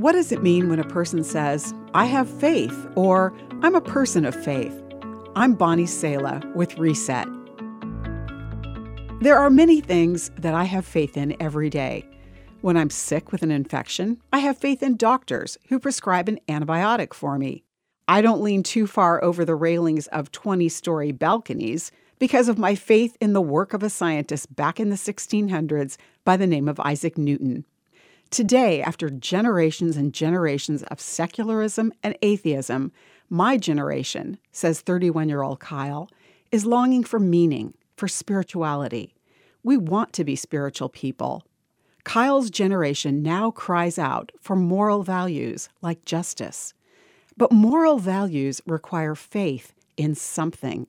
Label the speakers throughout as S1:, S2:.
S1: What does it mean when a person says, I have faith, or I'm a person of faith? I'm Bonnie Sala with Reset. There are many things that I have faith in every day. When I'm sick with an infection, I have faith in doctors who prescribe an antibiotic for me. I don't lean too far over the railings of 20 story balconies because of my faith in the work of a scientist back in the 1600s by the name of Isaac Newton. Today, after generations and generations of secularism and atheism, my generation, says 31 year old Kyle, is longing for meaning, for spirituality. We want to be spiritual people. Kyle's generation now cries out for moral values like justice. But moral values require faith in something.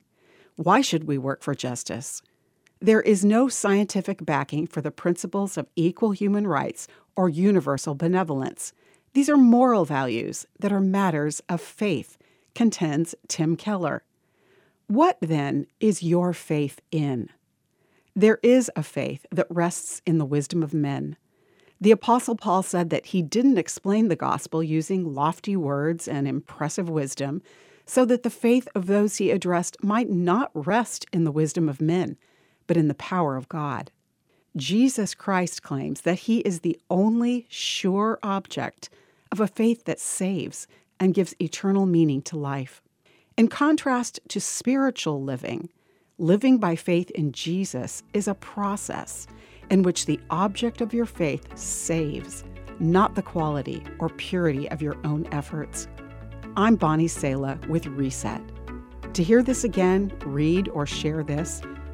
S1: Why should we work for justice? There is no scientific backing for the principles of equal human rights or universal benevolence. These are moral values that are matters of faith, contends Tim Keller. What then is your faith in? There is a faith that rests in the wisdom of men. The Apostle Paul said that he didn't explain the gospel using lofty words and impressive wisdom, so that the faith of those he addressed might not rest in the wisdom of men but in the power of God. Jesus Christ claims that he is the only sure object of a faith that saves and gives eternal meaning to life. In contrast to spiritual living, living by faith in Jesus is a process in which the object of your faith saves, not the quality or purity of your own efforts. I'm Bonnie Sala with Reset. To hear this again, read or share this,